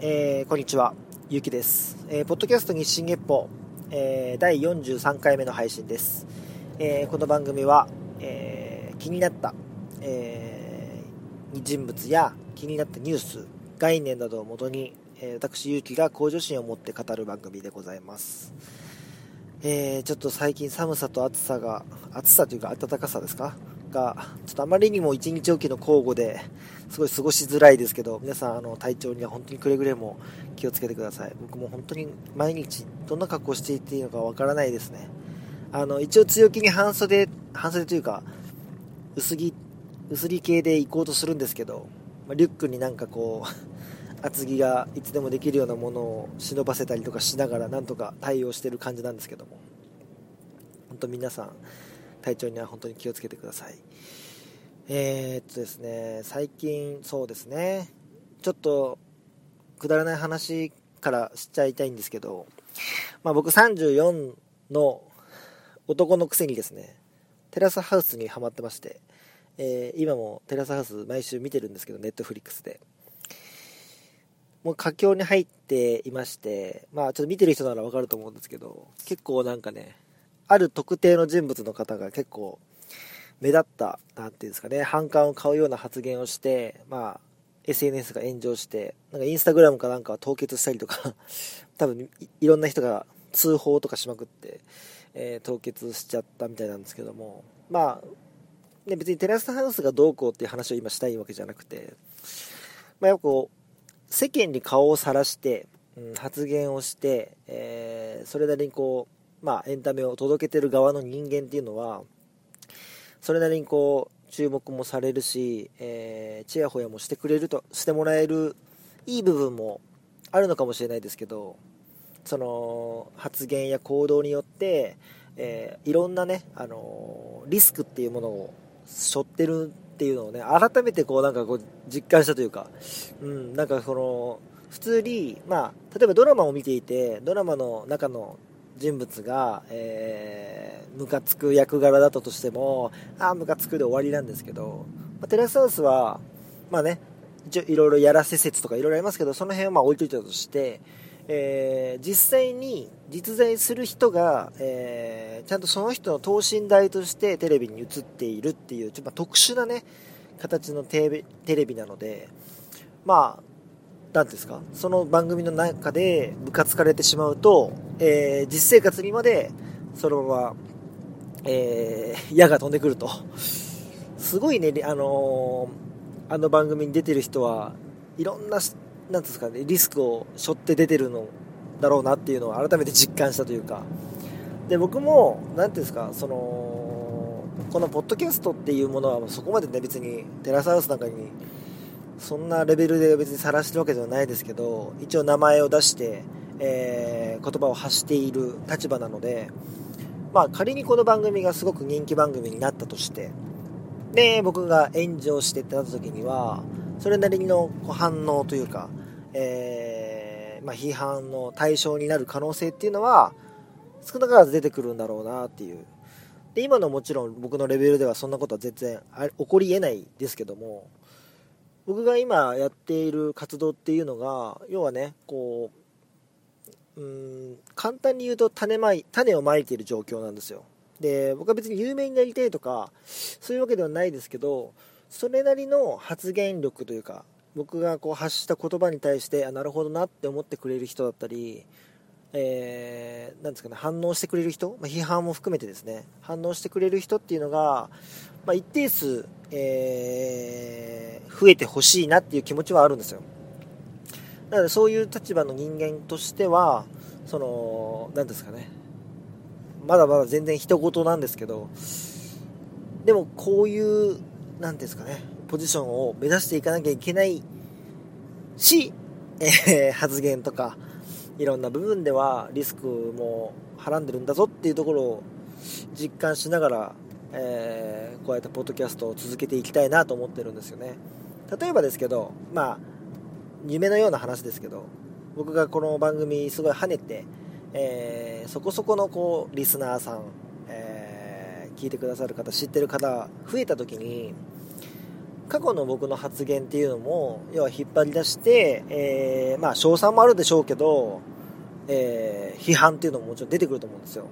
えー、こんにちは、ゆうきです。えー、ポッドキャスト日進月報、えー、第43回目の配信です。えー、この番組は、えー、気になった、えー、人物や気になったニュース、概念などをもとに、えー、私、ゆうきが向上心を持って語る番組でございます。えー、ちょっと最近寒さと暑さが、暑さというか暖かさですか？が、ちょっとあまりにも一日おきの交互ですごい過ごしづらいですけど、皆さん、あの、体調には本当にくれぐれも気をつけてください。僕も本当に毎日、どんな格好していていいのかわからないですね。あの、一応強気に半袖、半袖というか、薄着、薄着系で行こうとするんですけど、ま、リュックになんかこう、厚着がいつでもできるようなものを忍ばせたりとかしながらなんとか対応してる感じなんですけども本当皆さん体調には本当に気をつけてください。えー、っとですね最近そうですねちょっとくだらない話からしちゃいたいんですけど、まあ、僕34の男のくせにですねテラスハウスにはまってまして、えー、今もテラスハウス毎週見てるんですけどネットフリックスで。もう佳境に入っていましてまあちょっと見てる人ならわかると思うんですけど結構なんかねある特定の人物の方が結構目立った、なんていうんですかね、反感を買うような発言をして、まあ、SNS が炎上して、なんかインスタグラムかなんかは凍結したりとか 多分いろんな人が通報とかしまくって、えー、凍結しちゃったみたいなんですけども、まあ、ね、別にテラスハウスがどうこうっていう話を今したいわけじゃなくて、まあ、やっぱこう、世間に顔をさらして、うん、発言をして、えー、それなりにこう、まあ、エンタメを届けてる側の人間っていうのは、それなりにこう、注目もされるし、えー、ちやほやもしてくれると、してもらえるいい部分もあるのかもしれないですけど、その、発言や行動によって、えー、いろんなね、あのー、リスクっていうものを背負ってるっていうのをね、改めてこうなんかこう実感したというか、うん、なんかその、普通に、まあ、例えばドラマを見ていて、ドラマの中の人物が、えー、ムカつく役柄だったとしても、ああ、ムカつくで終わりなんですけど、まあ、テラスハウスは、まあね、一応いろいろやらせ説とかいろいろありますけど、その辺はまあ置いといたとして、えー、実際に実在する人が、えー、ちゃんとその人の等身大としてテレビに映っているっていう、ちょっと特殊なね、形のテレビなので、まあ、何ですか？その番組の中でムカつかれてしまうと、えー、実生活にまでそのまま、えー、矢が飛んでくると。すごいね、あのー、あの番組に出てる人はいろんな、なんですかね、リスクを背負って出てるのだろうなっていうのを改めて実感したというか。で、僕も、なんていうんですか、その、このポッドキャストっていうものはそこまでね、別にテラスハウスなんかにそんなレベルで別に晒してるわけではないですけど一応名前を出して、えー、言葉を発している立場なのでまあ仮にこの番組がすごく人気番組になったとしてで僕が炎上してってなった時にはそれなりの反応というか、えー、まあ、批判の対象になる可能性っていうのは少なからず出てくるんだろうなっていう。で今のもちろん僕のレベルではそんなことは全然起こりえないですけども僕が今やっている活動っていうのが要はねこううん簡単に言うと種まい種をまいている状況なんですよ。で僕は別に有名になりたいとかそういうわけではないですけどそれなりの発言力というか僕がこう発した言葉に対してあなるほどなって思ってくれる人だったりえー、ですかね、反応してくれる人、まあ、批判も含めてですね、反応してくれる人っていうのが、まあ、一定数、えー、増えてほしいなっていう気持ちはあるんですよ。なので、そういう立場の人間としては、その、なんですかね、まだまだ全然人事なんですけど、でもこういう、なんですかね、ポジションを目指していかなきゃいけないし、えー、発言とか、いろんな部分ではリスクもはらんでるんだぞっていうところを実感しながら、えー、こうやってポッドキャストを続けていきたいなと思ってるんですよね。例えばですけどまあ夢のような話ですけど僕がこの番組すごい跳ねて、えー、そこそこのこうリスナーさん、えー、聞いてくださる方知ってる方増えた時に過去の僕の発言っていうのも要は引っ張り出して、えー、まあ賞賛もあるでしょうけど、えー、批判っていうのももちろん出てくると思うんですよ。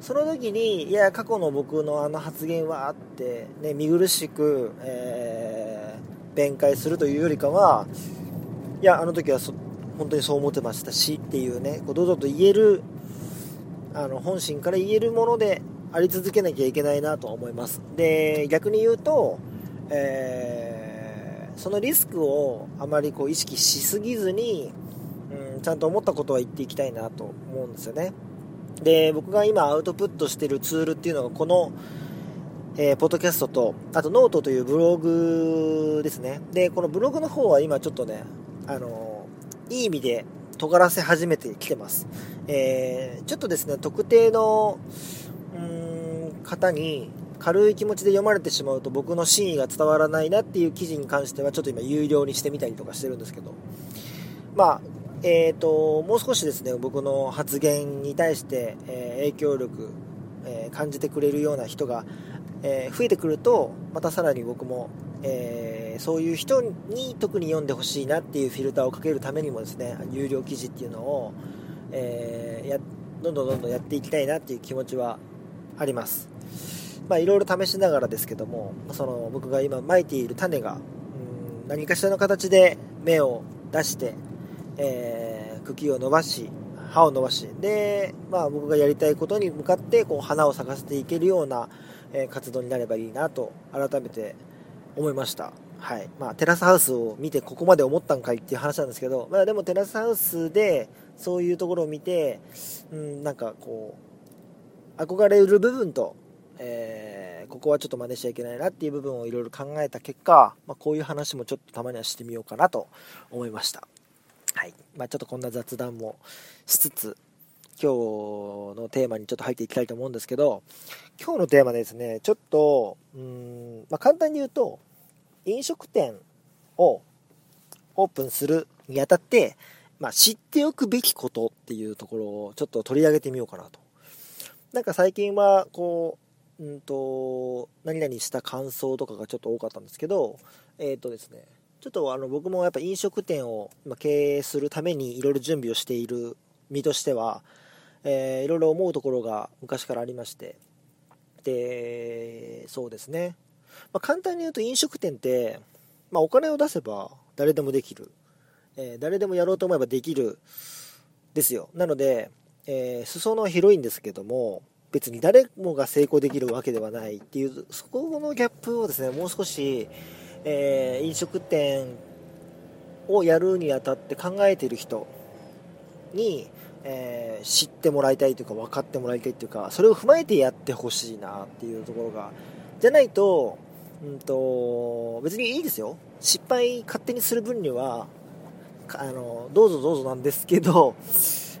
その時にいや過去の僕のあの発言はあって、ね、見苦しく、えー、弁解するというよりかはいやあの時は本当にそう思ってましたしっていうねこう堂々と言えるあの本心から言えるものであり続けなきゃいけないなとは思います。で逆に言うと、えー、そのリスクをあまりこう意識しすぎずに、うん、ちゃんと思ったことは言っていきたいなと思うんですよね。で僕が今アウトプットしてるツールっていうのがこの、えー、ポッドキャストとあとノートというブログですね。でこのブログの方は今ちょっとねあのいい意味で尖らせ始めてきてます、えー、ちょっとですね特定のうん方に軽い気持ちで読まれてしまうと僕の真意が伝わらないなっていう記事に関してはちょっと今有料にしてみたりとかしてるんですけど。まあえーと、もう少しですね僕の発言に対して、えー、影響力、えー、感じてくれるような人が、えー、増えてくるとまたさらに僕も、えそういう人に特に読んでほしいなっていうフィルターをかけるためにもですね有料記事っていうのを、えやどんどんどんどんやっていきたいなっていう気持ちはあります。まあいろいろ試しながらですけどもその僕が今まいている種がうん何かしらの形で芽を出してえー、茎を伸ばし、葉を伸ばし、で、まあ僕がやりたいことに向かってこう花を咲かせていけるような、え、活動になればいいなと改めて思いました。はい。まあテラスハウスを見てここまで思ったんかいっていう話なんですけど、まあでもテラスハウスでそういうところを見て、うん、なんかこう、憧れる部分と、えー、ここはちょっと真似しちゃいけないなっていう部分をいろいろ考えた結果、まあ、こういう話もちょっとたまにはしてみようかなと思いました。はい。まあ、ちょっとこんな雑談もしつつ、今日のテーマにちょっと入っていきたいと思うんですけど、今日のテーマですね、ちょっと、うん、まあ、簡単に言うと、飲食店をオープンするにあたって、まあ、知っておくべきことっていうところをちょっと取り上げてみようかなと。なんか最近は、こうう、んと、何々した感想とかがちょっと多かったんですけど、えっ、ー、とですね、ちょっとあの僕もやっぱ飲食店を経営するためにいろいろ準備をしている身としては、えー、いろいろ思うところが昔からありましてでそうですね、まあ、簡単に言うと飲食店って、まあ、お金を出せば誰でもできる、えー、誰でもやろうと思えばできるですよ。なので、えー、裾野は広いんですけども別に誰もが成功できるわけではないっていうそこのギャップをですねもう少しえー、飲食店をやるにあたって考えている人に、えー、知ってもらいたいというか分かってもらいたいというかそれを踏まえてやってほしいなっていうところが。じゃないと,、うんと別にいいですよ。失敗勝手にする分にはあのどうぞどうぞなんですけど、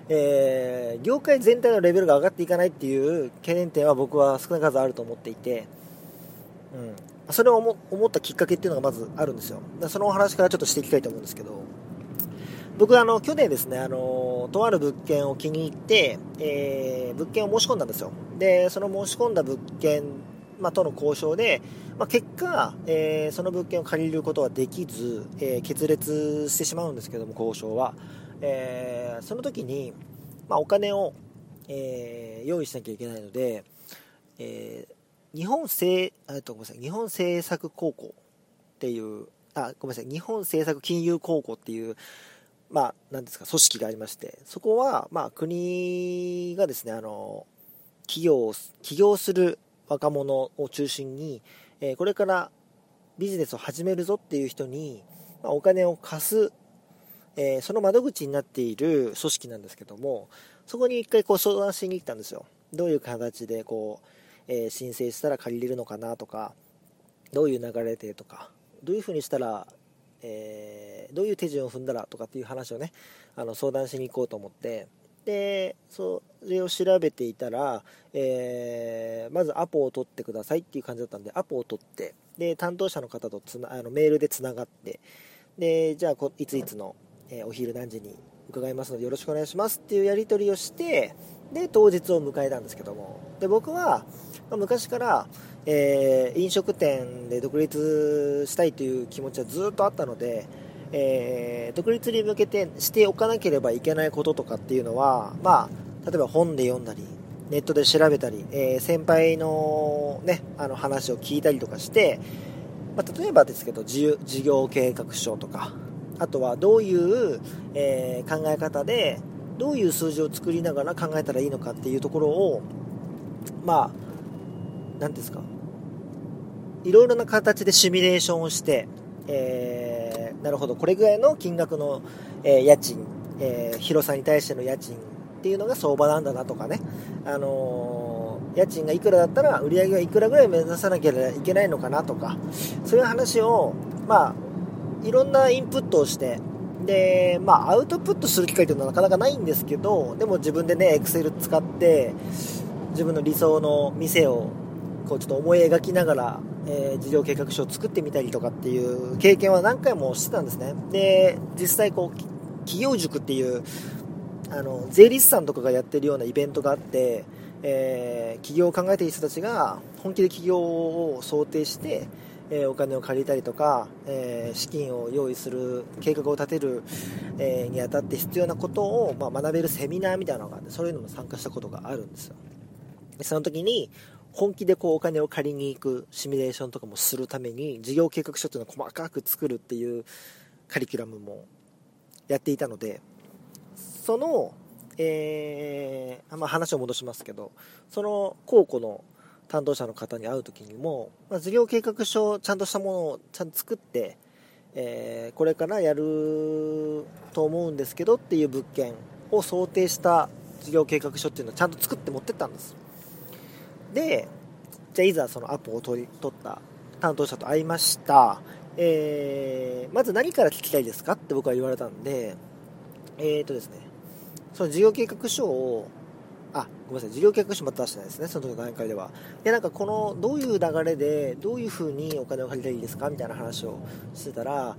えー、業界全体のレベルが上がっていかないっていう懸念点は僕は少なからずあると思っていて、うん、それを思ったきっかけっていうのがまずあるんですよ。そのお話からちょっとしていきたいと思うんですけど、僕あの、去年ですね、あの、とある物件を気に入って、えー、物件を申し込んだんですよ。で、その申し込んだ物件、まあ、との交渉で、まあ、結果、えー、その物件を借りることはできず、えー、決裂してしまうんですけども、交渉は。えその時に、まあ、お金を、え用意しなきゃいけないので、えー日本政、えっと、ごめんなさい、日本政策高校っていう、あ、ごめんなさい、日本政策金融高校っていう、まあ、なんですか、組織がありまして、そこは、まあ、国がですね、あの、企業、起業する若者を中心に、えー、これからビジネスを始めるぞっていう人に、まあ、お金を貸す、えー、その窓口になっている組織なんですけども、そこに一回こう相談しに行ったんですよ。どういう形でこう、えー、申請したら借りれるのかなとか、どういう流れでとか、どういうふうにしたら、えー、どういう手順を踏んだらとかっていう話をね、あの相談しに行こうと思って、で、それを調べていたら、えー、まずアポを取ってくださいっていう感じだったんで、アポを取って、で、担当者の方とつなあのメールでつながって、で、じゃあこ、いついつの、えー、お昼何時に伺いますのでよろしくお願いしますっていうやり取りをして、で、当日を迎えたんですけども、で、僕は、ま昔からえー、飲食店で独立したいという気持ちはずっとあったので、えー、独立に向けてしておかなければいけないこととかっていうのは、まあ、例えば本で読んだり、ネットで調べたり、えー、先輩の,、ね、あの話を聞いたりとかして、まあ、例えばですけど事業計画書とかあとはどういう、えー、考え方でどういう数字を作りながら考えたらいいのかっていうところをまあ何ですか。いろいろな形でシミュレーションをして、えー、なるほど。これぐらいの金額の、えー、家賃、えー、広さに対しての家賃っていうのが相場なんだなとかね、あの家賃がいくらだったら売り上げはいくらぐらい目指さなきゃいけないのかなとか。そういう話をまあいろんなインプットをしてで、まあ、アウトプットする機会というのはなかなかないんですけどでも自分でねエクセル使って自分の理想の店をこうちょっと思い描きながら、えー、事業計画書を作ってみたりとかっていう経験は何回もしてたんですね。で実際こう企業塾っていうあの税理士さんとかがやってるようなイベントがあって、えー、起業を考えている人たちが本気で起業を想定してえお金を借りたりとか、え資金を用意する計画を立てる、えにあたって必要なことを、ま学べるセミナーみたいなのがあってそういうのも参加したことがあるんですよ。でその時に本気でこうお金を借りに行くシミュレーションとかもするために事業計画書っていうのを細かく作るっていうカリキュラムもやっていたのでその、えーまあ、話を戻しますけどその高校の担当者の方に会う時にも、まあ、事業計画書ちゃんとしたものをちゃんと作って、えー、これからやると思うんですけどっていう物件を想定した事業計画書っていうのをちゃんと作って持ってったんです。でじゃあいざそのアポを取り取った担当者と会いました、えー、まず何から聞きたいですかって僕は言われたんでえっ、ー、とですねその事業計画書をあごめんなさい。事業計画書また出してないですね。その時の段階では。でなんかこのどういう流れでどういうふうにお金を借りたらいいですかみたいな話をしてたら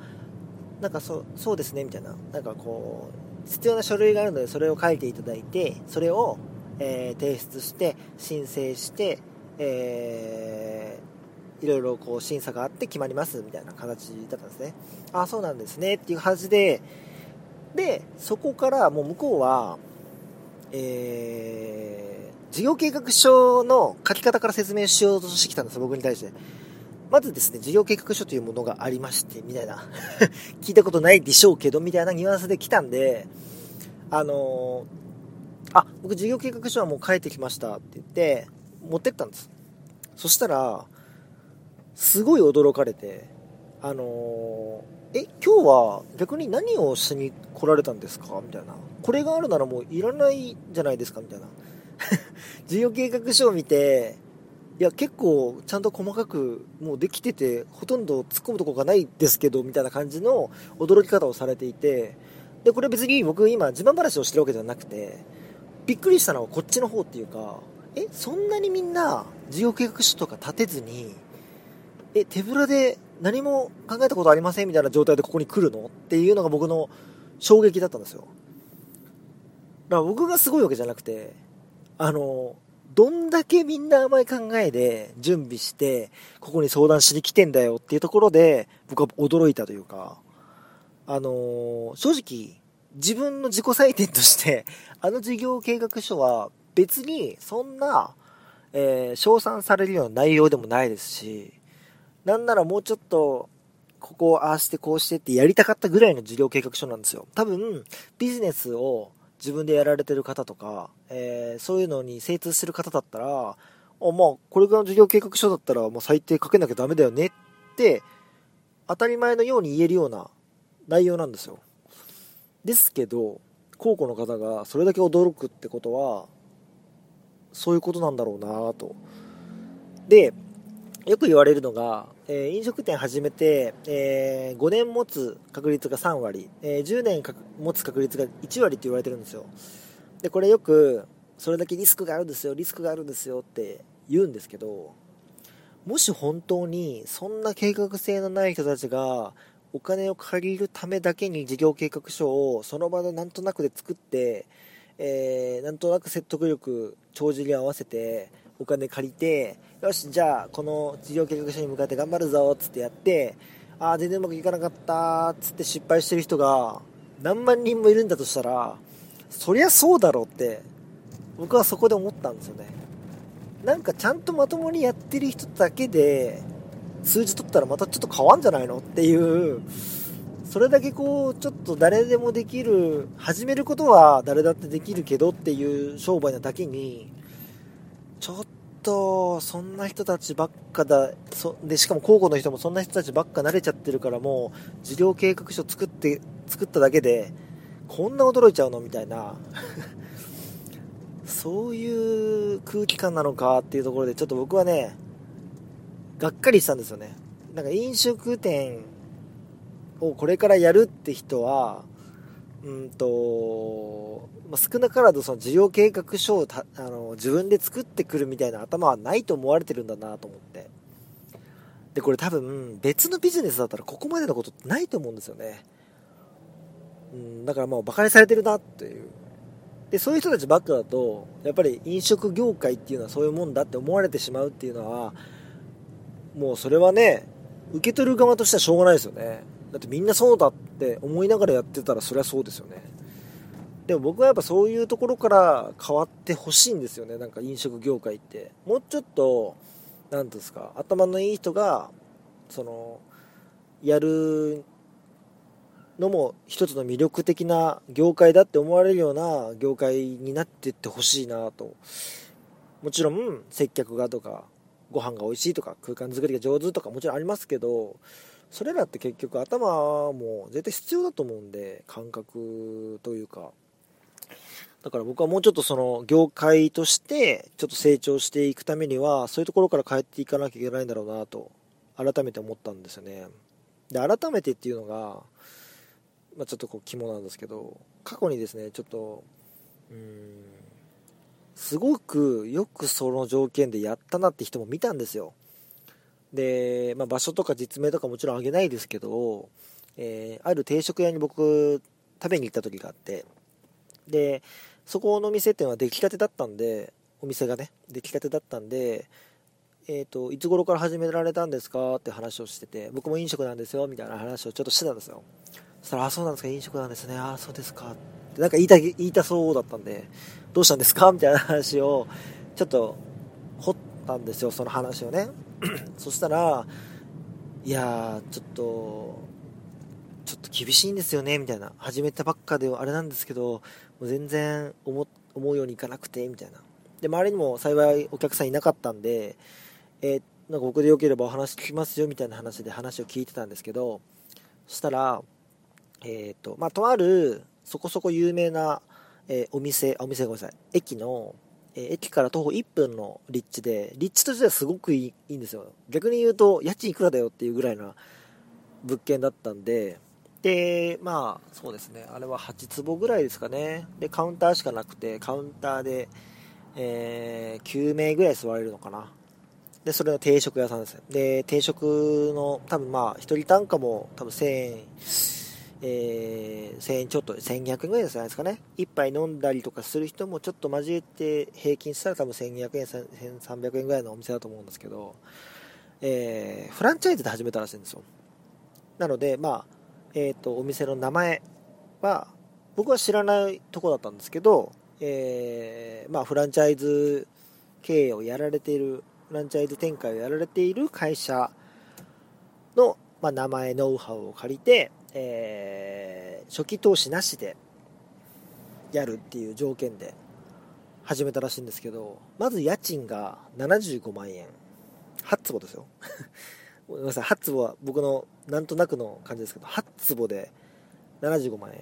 なんかそそうですねみたいな。なんかこう必要な書類があるのでそれを書いていただいてそれを、えー、提出して申請してえー、いろいろこう審査があって決まりますみたいな形だったんですね。あそうなんですねっていう感じででそこからもう向こうはえー、事業計画書の書き方から説明しようとしてきたんです僕に対して。まずですね、事業計画書というものがありまして、みたいな。聞いたことないでしょうけど、みたいなニュアンスで来たんで、あのー、あ、僕事業計画書はもう書いてきましたって言って、持ってったんです。そしたら、すごい驚かれて、あのーえ今日は逆に何をしに来られたんですか？みたいな。これがあるならもういらないじゃないですか？みたいな。事業計画書を見ていや結構ちゃんと細かくもうできててほとんど突っ込むとこがないですけどみたいな感じの驚き方をされていて。でこれ別に僕今自慢話をしてるわけではなくてびっくりしたのはこっちの方っていうかえそんなにみんな事業計画書とか立てずにえ手ぶらで何も考えたことありませんみたいな状態でここに来るのっていうのが僕の衝撃だったんですよ。だから僕がすごいわけじゃなくて、あの、どんだけみんな甘い考えで準備して、ここに相談しに来てんだよっていうところで、僕は驚いたというか、あの正直、自分の自己採点として、あの事業計画書は別にそんな、えー、称賛されるような内容でもないですし、なんならもうちょっと、ここをああしてこうしてってやりたかったぐらいの事業計画書なんですよ。多分、ビジネスを自分でやられてる方とか、えー、そういうのに精通してる方だったら、あ、まあ、これぐらいの事業計画書だったら、もう最低書けなきゃダメだよねって、当たり前のように言えるような内容なんですよ。ですけど、高校の方がそれだけ驚くってことは、そういうことなんだろうなと。で、よく言われるのが、えー、飲食店始めて、えー、5年持つ確率が3割、えー、10年持つ確率が1割って言われてるんですよ。でこれよくそれだけリスクがあるんですよリスクがあるんですよって言うんですけどもし本当にそんな計画性のない人たちがお金を借りるためだけに事業計画書をその場でなんとなくで作って、えー、なんとなく説得力帳尻合わせてお金借りてよしじゃあこの事業計画書に向かって頑張るぞっつってやってああ全然うまくいかなかったっつって失敗してる人が何万人もいるんだとしたらそりゃそうだろうって僕はそこで思ったんですよね。なんかちゃんとまともにやってる人だけで数字取ったらまたちょっと変わんじゃないのっていうそれだけこうちょっと誰でもできる始めることは誰だってできるけどっていう商売なだけにちょっとそんな人たちばっかだそでしかも高校の人もそんな人たちばっか慣れちゃってるからもう事業計画書作って作っただけでこんな驚いちゃうのみたいな。そういう空気感なのかっていうところでちょっと僕はねがっかりしたんですよね。なんか飲食店をこれからやるって人はうんと、まあ、少なからずその事業計画書をあの自分で作ってくるみたいな頭はないと思われてるんだなと思って。でこれ多分別のビジネスだったらここまでのことってないと思うんですよね。うんだからもうバカにされてるなっていう。でそういう人たちばっかだとやっぱり飲食業界っていうのはそういうもんだって思われてしまうっていうのはもうそれはね受け取る側としてはしょうがないですよね。だってみんなそうだって思いながらやってたらそりゃそうですよね。でも僕はやっぱそういうところから変わってほしいんですよね。なんか飲食業界って。もうちょっと何ですか。頭のいい人がそのやるのも一つの魅力的な業界だって思われるような業界になっていってほしいなと。もちろん接客がとかご飯が美味しいとか空間作りが上手とかもちろんありますけどそれらって結局頭も絶対必要だと思うんで感覚というか。だから僕はもうちょっとその業界としてちょっと成長していくためにはそういうところから変えていかなきゃいけないんだろうなと改めて思ったんですよね。で改めてっていうのがまあ、ちょっとこう肝なんですけど過去にですねちょっとうんすごくよくその条件でやったなって人も見たんですよ。で、まあ、場所とか実名とかもちろんあげないですけど、えー、ある定食屋に僕食べに行った時があってでそこの店店は出来たてだったんでお店がね出来たてだったんでえーと、いつ頃から始められたんですかって話をしてて僕も飲食なんですよみたいな話をちょっとしてたんですよ。そしたら、あ、そうなんですか、飲食なんですね、ああ、そうですか。ってなんか言いた、言いたそうだったんで、どうしたんですか？みたいな話を、ちょっと、ったんですよ、その話をね。そしたら、いやちょっと、ちょっと厳しいんですよね、みたいな。始めたばっかではあれなんですけど、もう全然思うようにいかなくて、みたいな。で、周りにも幸いお客さんいなかったんで、えー、なんか僕でよければお話聞きますよ、みたいな話で話を聞いてたんですけど、そしたら、えっ、ー、と、まあ、とある、そこそこ有名な、えー、お店、お店ごめんなさい、駅の、え、駅から徒歩1分の立地で、立地としてはすごくいいいいんですよ。逆に言うと、家賃いくらだよっていうぐらいな物件だったんで、で、まあ、そうですね、あれは8坪ぐらいですかね。で、カウンターしかなくて、カウンターで、えー、9名ぐらい座れるのかな。で、それの定食屋さんですね。で、定食の、多分まあ、1人単価も多分1000円、えー、1000円ちょっと、1200円ぐらいじゃないですかね。1杯飲んだりとかする人もちょっと交えて平均したら多分1200円、1300円ぐらいのお店だと思うんですけど、えー、フランチャイズで始めたらしいんですよ。なので、まあ、えっ、ー、と、お店の名前は、僕は知らないとこだったんですけど、えー、まあ、フランチャイズ経営をやられている、フランチャイズ展開をやられている会社の、まあ、名前、ノウハウを借りて、えー、初期投資なしでやるっていう条件で始めたらしいんですけどまず家賃が75万円。8坪ですよ。ごめんなさい。8坪は僕のなんとなくの感じですけど8坪で75万円。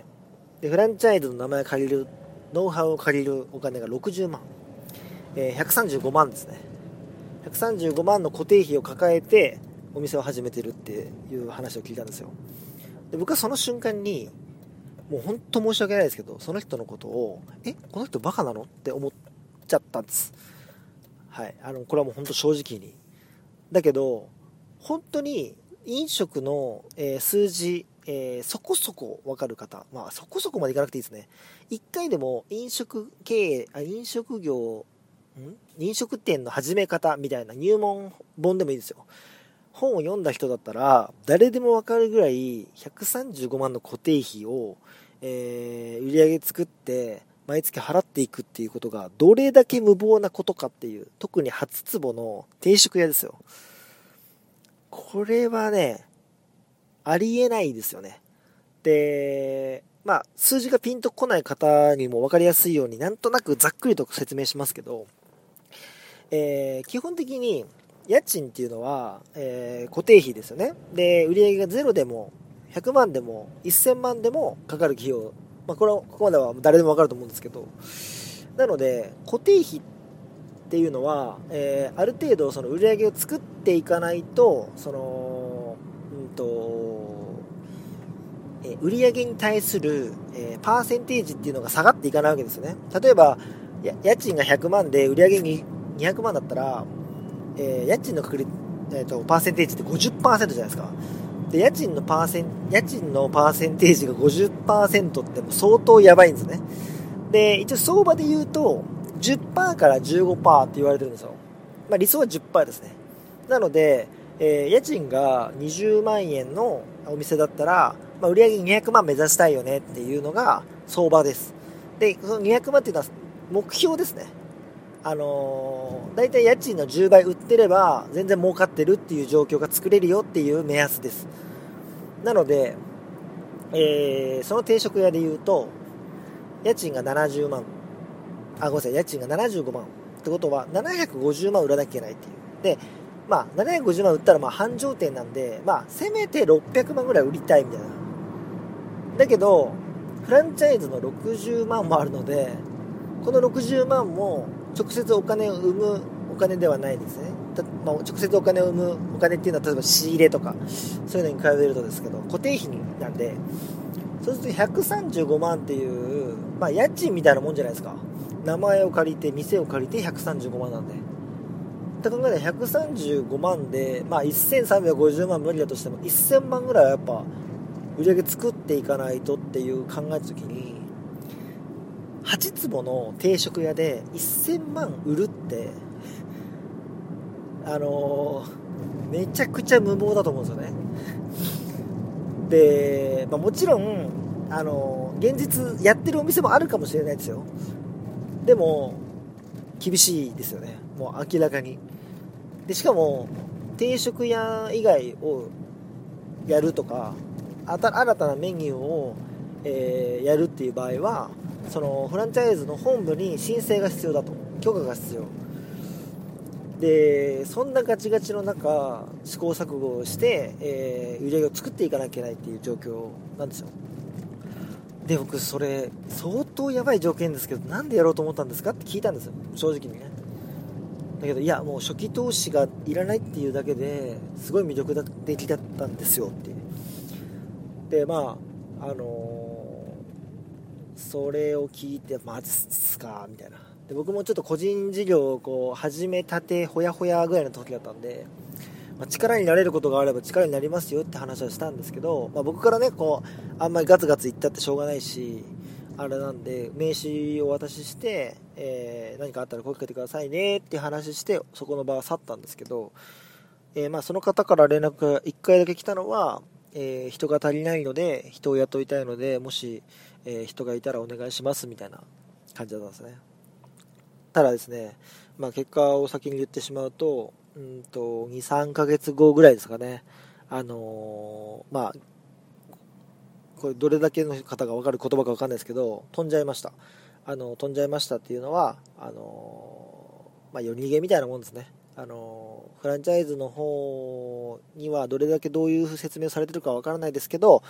でフランチャイズの名前借りるノウハウを借りるお金が60万、えー、135万ですね。135万の固定費を抱えてお店を始めてるっていう話を聞いたんですよ。で僕はその瞬間にもう本当申し訳ないですけどその人のことをえこの人バカなのって思っちゃったんです。はい。あのこれはもう本当正直に。だけど本当に飲食の、えー、数字、えー、そこそこ分かる方、まあ、そこそこまでいかなくていいですね。1回でも飲食経営あ飲食業ん？飲食店の始め方みたいな入門本でもいいですよ。本を読んだ人だったら、誰でもわかるぐらい135万の固定費を、えー、売り上げ作って、毎月払っていくっていうことが、どれだけ無謀なことかっていう、特に初壺の定食屋ですよ。これはね、ありえないですよね。で、まあ、数字がピンとこない方にも分かりやすいように、なんとなくざっくりと説明しますけど、えー、基本的に、家賃っていうのは、えー、固定費ですよね。で、売上がゼロでも、100万でも、1000万でもかかる費用。まあ、これは、ここまでは誰でもわかると思うんですけど、なので、固定費っていうのは、えー、ある程度その売り上げを作っていかないと、その、うんと、え売上に対する、えパーセンテージっていうのが下がっていかないわけですよね。例えば、家賃が100万で売上に200万だったら、えー、家賃の確率、えーと、パーセンテージって50%じゃないですか。で、家賃のパーセン、家賃のパーセンテージが50%っても相当やばいんですね。で、一応相場で言うと、10%から15%って言われてるんですよ。まあ理想は10%ですね。なので、えー、家賃が20万円のお店だったら、まあ、売上200万目指したいよねっていうのが相場です。で、その200万っていうのは目標ですね。あのー、大体家賃の10倍売ってれば全然儲かってるっていう状況が作れるよっていう目安です。なので、えー、その定食屋で言うと、家賃が70万、あ、ごめんなさい、家賃が75万ってことは750万売らなきゃいけないっていう。で、まあ、750万売ったらまあ繁盛店なんで、まあ、せめて600万ぐらい売りたいみたいな。だけど、フランチャイズの60万もあるので、この60万も直接お金を生むお金ではないですね。まあ、直接お金を生むお金っていうのは、例えば仕入れとか、そういうのに比べるとですけど、固定費なんで、そうすると135万っていう、まあ、家賃みたいなもんじゃないですか。名前を借りて、店を借りて135万なんで。って考えたら135万で、まあ、1350万無理だとしても、1000万ぐらいはやっぱ、売り上げ作っていかないとっていう考えた時に、8坪の定食屋で1000万売るってあのー、めちゃくちゃ無謀だと思うんですよね。で、まあ、もちろん、あのー、現実やってるお店もあるかもしれないですよ。でも厳しいですよね。もう明らかに。でしかも定食屋以外をやるとか新たなメニューを、えー、やるっていう場合はそのフランチャイズの本部に申請が必要だと。許可が必要。でそんなガチガチの中試行錯誤をして、えー、売り上げを作っていかなきゃいけないっていう状況なんですよ。で僕それ相当やばい条件ですけどなんでやろうと思ったんですかって聞いたんですよ。正直にね。だけどいやもう初期投資がいらないっていうだけですごい魅力的だったんですよってでまああのそれを聞いてマジっすか？みたいな。で僕もちょっと個人事業をこう始めたてほやほやぐらいの時だったんで、まあ、力になれることがあれば力になりますよって話はしたんですけど、まあ、僕からねこうあんまりガツガツ言ったってしょうがないしあれなんで名刺をお渡しして、えー、何かあったら声かけてくださいねって話してそこの場は去ったんですけど、えー、まあその方から連絡が1回だけ来たのは、えー、人が足りないので人を雇いたいのでもしえ、人がいたらお願いしますみたいな感じだったんですね。ただですね、まあ、結果を先に言ってしまうとんと23ヶ月後ぐらいですかね。あのー、まあこれどれだけの方が分かる言葉か分かんないですけど飛んじゃいました。あの飛んじゃいましたっていうのはあのー、まあ、夜逃げみたいなもんですね。あのフランチャイズの方にはどれだけどういう説明をされてるかわからないですけど、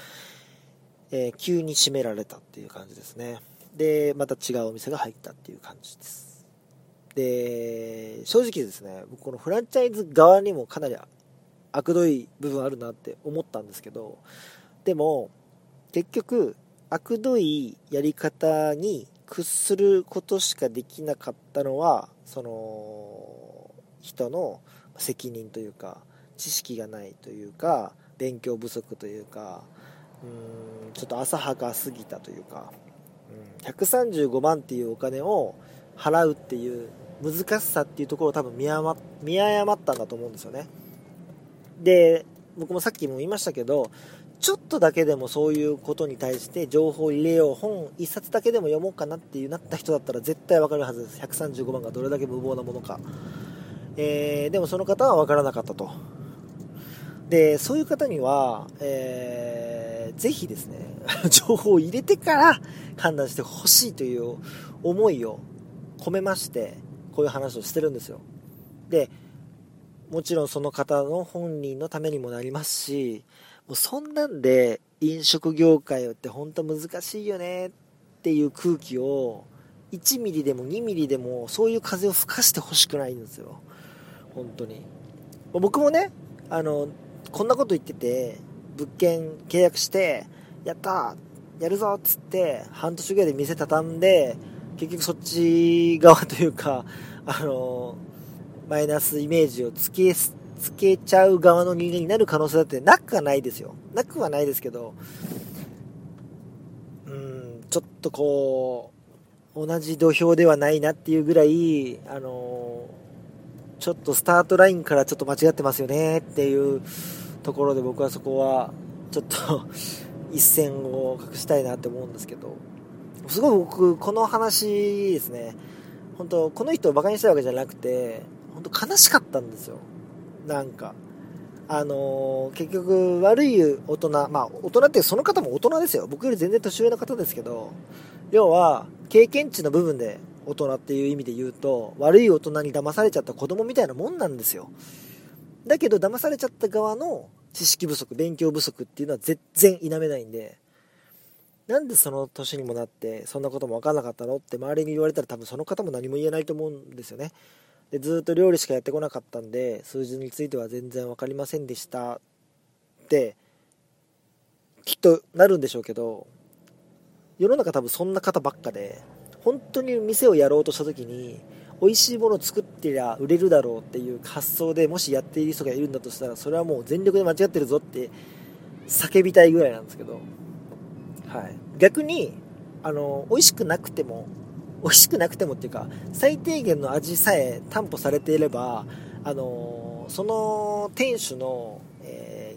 えー、急に閉められたっていう感じですね。で、また違うお店が入ったっていう感じです。で、正直ですね、僕このフランチャイズ側にもかなり悪どい部分あるなって思ったんですけど、でも、結局、悪どいやり方に屈することしかできなかったのは、その、人の責任というか、知識がないというか、勉強不足というか、うんちょっと浅はかすぎたというか、うん、135万っていうお金を払うっていう難しさっていうところを多分見誤見誤ったんだと思うんですよね。で僕もさっきも言いましたけどちょっとだけでもそういうことに対して情報を入れよう本1冊だけでも読もうかなっていうなった人だったら絶対わかるはずです。135番がどれだけ無謀なものか、えー、でもその方は分からなかったと。でそういう方には、えー、ぜひですね 情報を入れてから判断してほしいという思いを込めましてこういう話をしてるんですよ。でもちろんその方の本人のためにもなりますしもうそんなんで飲食業界って本当難しいよねっていう空気を1ミリでも2ミリでもそういう風を吹かしてほしくないんですよ。本当に。僕もねあのこんなこと言ってて物件契約してやったやるぞっつって半年ぐらいで店畳んで結局そっち側というか あのマイナスイメージをつけつけちゃう側の人間になる可能性だってなくはないですよ。なくはないですけど、うん、ちょっとこう、同じ土俵ではないなっていうぐらい、あのちょっとスタートラインからちょっと間違ってますよねっていうところで僕はそこはちょっと 一線を隠したいなって思うんですけど、すごい僕、この話ですね、本当この人を馬鹿にしたいわけじゃなくて、本当悲しかったんですよ。なんか。あのー、結局悪い大人、まあ大人ってその方も大人ですよ。僕より全然年上の方ですけど、要は経験値の部分で大人っていう意味で言うと、悪い大人に騙されちゃった子供みたいなもんなんですよ。だけど騙されちゃった側の知識不足、勉強不足っていうのは全然否めないんで、なんでその年にもなってそんなことも分からなかったの？って周りに言われたら多分その方も何も言えないと思うんですよね。でずっと料理しかやってこなかったんで数字については全然分かりませんでしたってきっとなるんでしょうけど世の中多分そんな方ばっかで本当に店をやろうとした時に美味しいものを作ってりゃ売れるだろうっていう発想でもしやっている人がいるんだとしたらそれはもう全力で間違ってるぞって叫びたいぐらいなんですけど、はい、逆にあの美味しくなくても美味しくなくてもっていうか最低限の味さえ担保されていればあのその店主の、え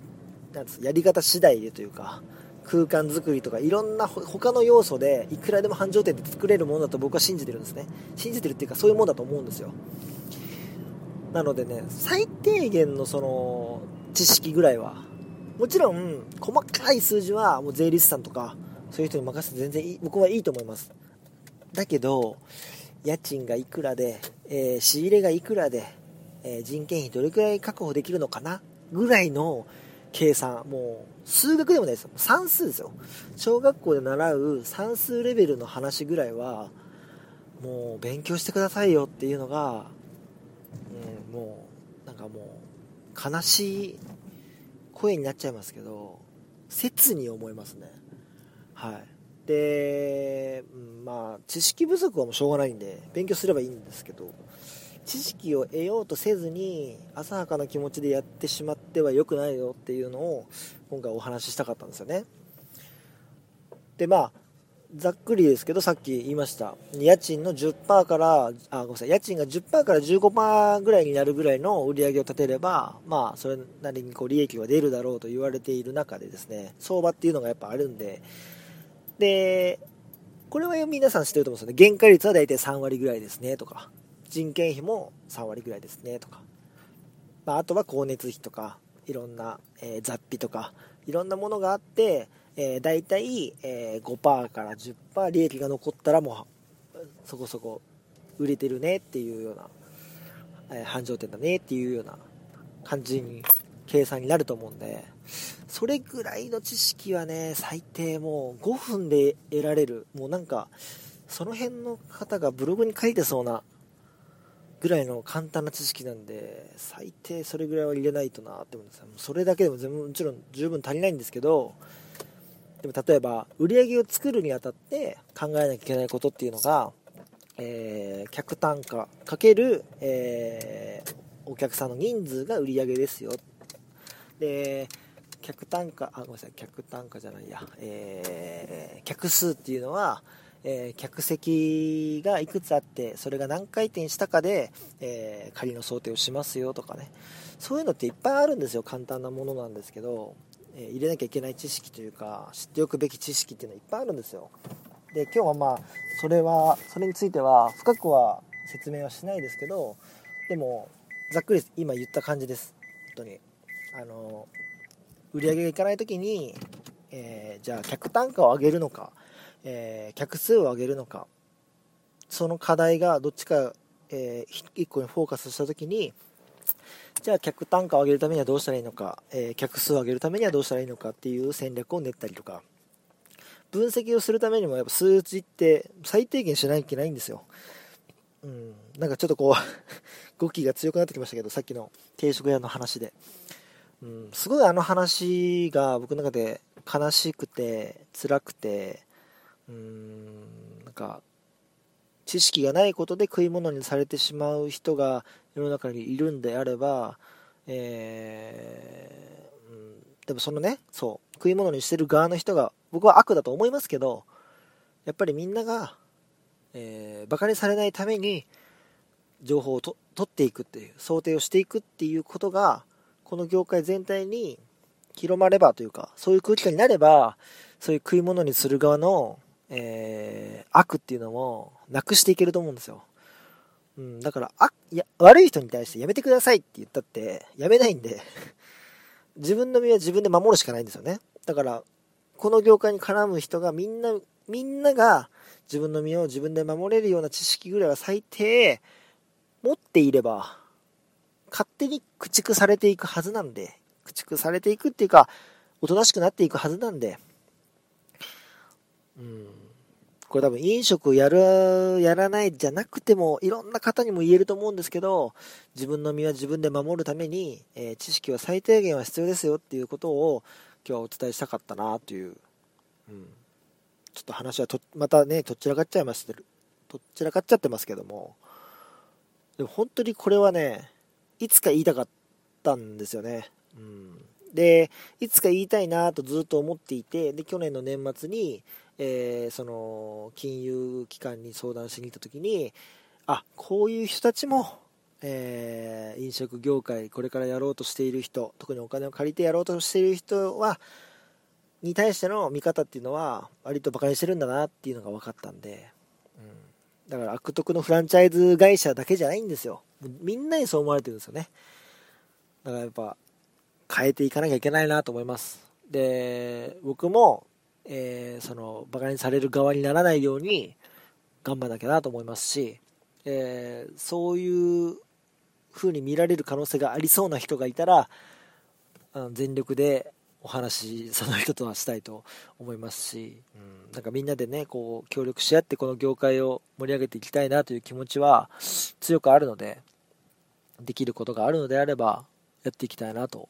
ー、なんやり方次第でというか空間作りとかいろんな他の要素でいくらでも繁盛店で作れるものだと僕は信じてるんですね。信じてるっていうかそういうもんだと思うんですよ。なのでね最低限のその知識ぐらいはもちろん細かい数字はもう税理士さんとかそういう人に任せて全然いい僕はいいと思います。だけど家賃がいくらで、えー、仕入れがいくらで、えー、人件費どれくらい確保できるのかなぐらいの計算。もう数学でもないですよ。算数ですよ。小学校で習う算数レベルの話ぐらいはもう勉強してくださいよっていうのが、うん、もうなんかもう悲しい声になっちゃいますけど切に思いますね。はい。で、まあ、知識不足はもうしょうがないんで、勉強すればいいんですけど、知識を得ようとせずに、浅はかな気持ちでやってしまっては良くないよっていうのを、今回お話ししたかったんですよね。で、まあ、ざっくりですけど、さっき言いました。家賃の10%から、あ、ごめんなさい、家賃が10%から15%ぐらいになるぐらいの売り上げを立てれば、まあ、それなりにこう利益が出るだろうと言われている中でですね、相場っていうのがやっぱあるんで、で、これは皆さん知ってると思うんですよね。原価率は大体3割ぐらいですねとか、人件費も3割ぐらいですねとか、まあ、あとは光熱費とか、いろんな、えー、雑費とか、いろんなものがあって、えー、大体、えー、5%から10%利益が残ったらもうそこそこ売れてるねっていうような、えー、繁盛店だねっていうような感じに計算になると思うんでそれぐらいの知識はね最低もう5分で得られる。もうなんかその辺の方がブログに書いてそうなぐらいの簡単な知識なんで最低それぐらいは入れないとなって思うんですよ。それだけでも全もちろん十分足りないんですけどでも例えば売り上げを作るにあたって考えなきゃいけないことっていうのが、えー、客単価かける、えー、お客さんの人数が売り上げですよ。で客単価あごめんなさい。客単価じゃないや、えー、客数っていうのは、えー、客席がいくつあってそれが何回転したかで、えー、仮の想定をしますよとかね。そういうのっていっぱいあるんですよ。簡単なものなんですけど、えー、入れなきゃいけない知識というか知っておくべき知識っていうのはいっぱいあるんですよ。で今日はまあそれはそれについては深くは説明はしないですけどでもざっくり今言った感じです。本当に。あの売り上げがいかない時に、えー、じゃあ客単価を上げるのか、えー、客数を上げるのかその課題がどっちか、えー、1個にフォーカスした時にじゃあ客単価を上げるためにはどうしたらいいのか、え客数を上げるためにはどうしたらいいのかっていう戦略を練ったりとか分析をするためにもやっぱ数値って最低限しなきゃいけないんですよ。うん、なんかちょっとこう 語気が強くなってきましたけど、さっきの定食屋の話で。うん、すごいあの話が僕の中で悲しくて、辛くて、うん、なんか、知識がないことで食い物にされてしまう人が世の中にいるんであれば、えー、でもそのね、そう、食い物にしてる側の人が僕は悪だと思いますけど、やっぱりみんなが、えー、バカにされないために情報をと取っていくっていう、想定をしていくっていうことが、この業界全体に広まればというか、そういう空気感になれば、そういう食い物にする側の、えー、悪っていうのもなくしていけると思うんですよ。うん、だから、あ、いや、悪い人に対してやめてくださいって言ったって、やめないんで 自分の身は自分で守るしかないんですよね。だから、この業界に絡む人がみんな、みんなが自分の身を自分で守れるような知識ぐらいは最低持っていれば、勝手に駆逐されていくはずなんで、駆逐されていくっていうか、おとなしくなっていくはずなんで、うん。これ多分飲食やる、やらないじゃなくても、いろんな方にも言えると思うんですけど、自分の身は自分で守るために、えー、知識は最低限は必要ですよっていうことを今日はお伝えしたかったなという、うん。ちょっと話はと、またね、とっちらかっちゃいましてる。とっちらかっちゃってますけども、でも本当にこれはね、いつか言いたかったんですよね。うん。で、いつか言いたいなとずっと思っていて、で、去年の年末に、えー、その、金融機関に相談しに行った時に、あ、こういう人たちも、えー、飲食業界、これからやろうとしている人、特にお金を借りてやろうとしている人は、に対しての見方っていうのは、割と馬鹿にしてるんだなっていうのが分かったんで、うん。だから悪徳のフランチャイズ会社だけじゃないんですよ。みんなにそう思われてるんですよね。だからやっぱ、変えていかなきゃいけないなと思います。で、僕も、えー、その、馬鹿にされる側にならないように、頑張らなきゃなと思いますし、えー、そういう風に見られる可能性がありそうな人がいたら、あの全力でお話、その人とはしたいと思いますし、うん、なんかみんなでね、こう、協力し合ってこの業界を盛り上げていきたいなという気持ちは強くあるので、できることがあるのであれば、やっていきたいなと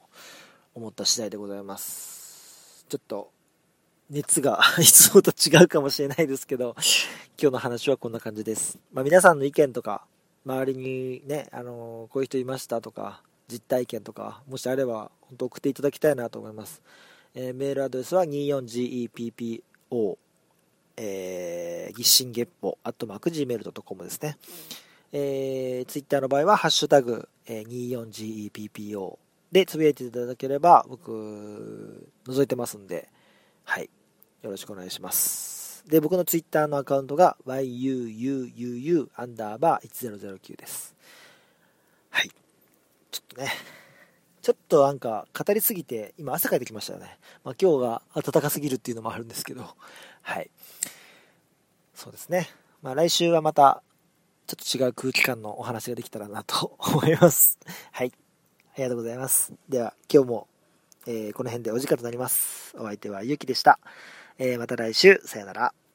思った次第でございます。ちょっと、熱が いつもと違うかもしれないですけど、今日の話はこんな感じです。まあ、皆さんの意見とか、周りにね、あのー、こういう人いましたとか、実体験とか、もしあれば、本当送っていただきたいなと思います。えー、メールアドレスは 24GEPPO、えー、日進月歩、アットマーク Gmail.com ですね。えー、ツイッターの場合は、ハッシュタグ、えー、24GEPPO でつぶやいていただければ、僕、覗いてますんで、はい。よろしくお願いします。で、僕のツイッターのアカウントが yuuuu アンダーバー1009です。はい。ちょっとね、ちょっとなんか語りすぎて、今汗かいてきましたよね。まあ、今日が暖かすぎるっていうのもあるんですけど、はい。そうですね。まあ、来週はまたちょっと違う空気感のお話ができたらなと 思います。はい。ありがとうございます。では、今日も、えー、この辺でお時間となります。お相手はゆうきでした。えー、また来週、さよなら。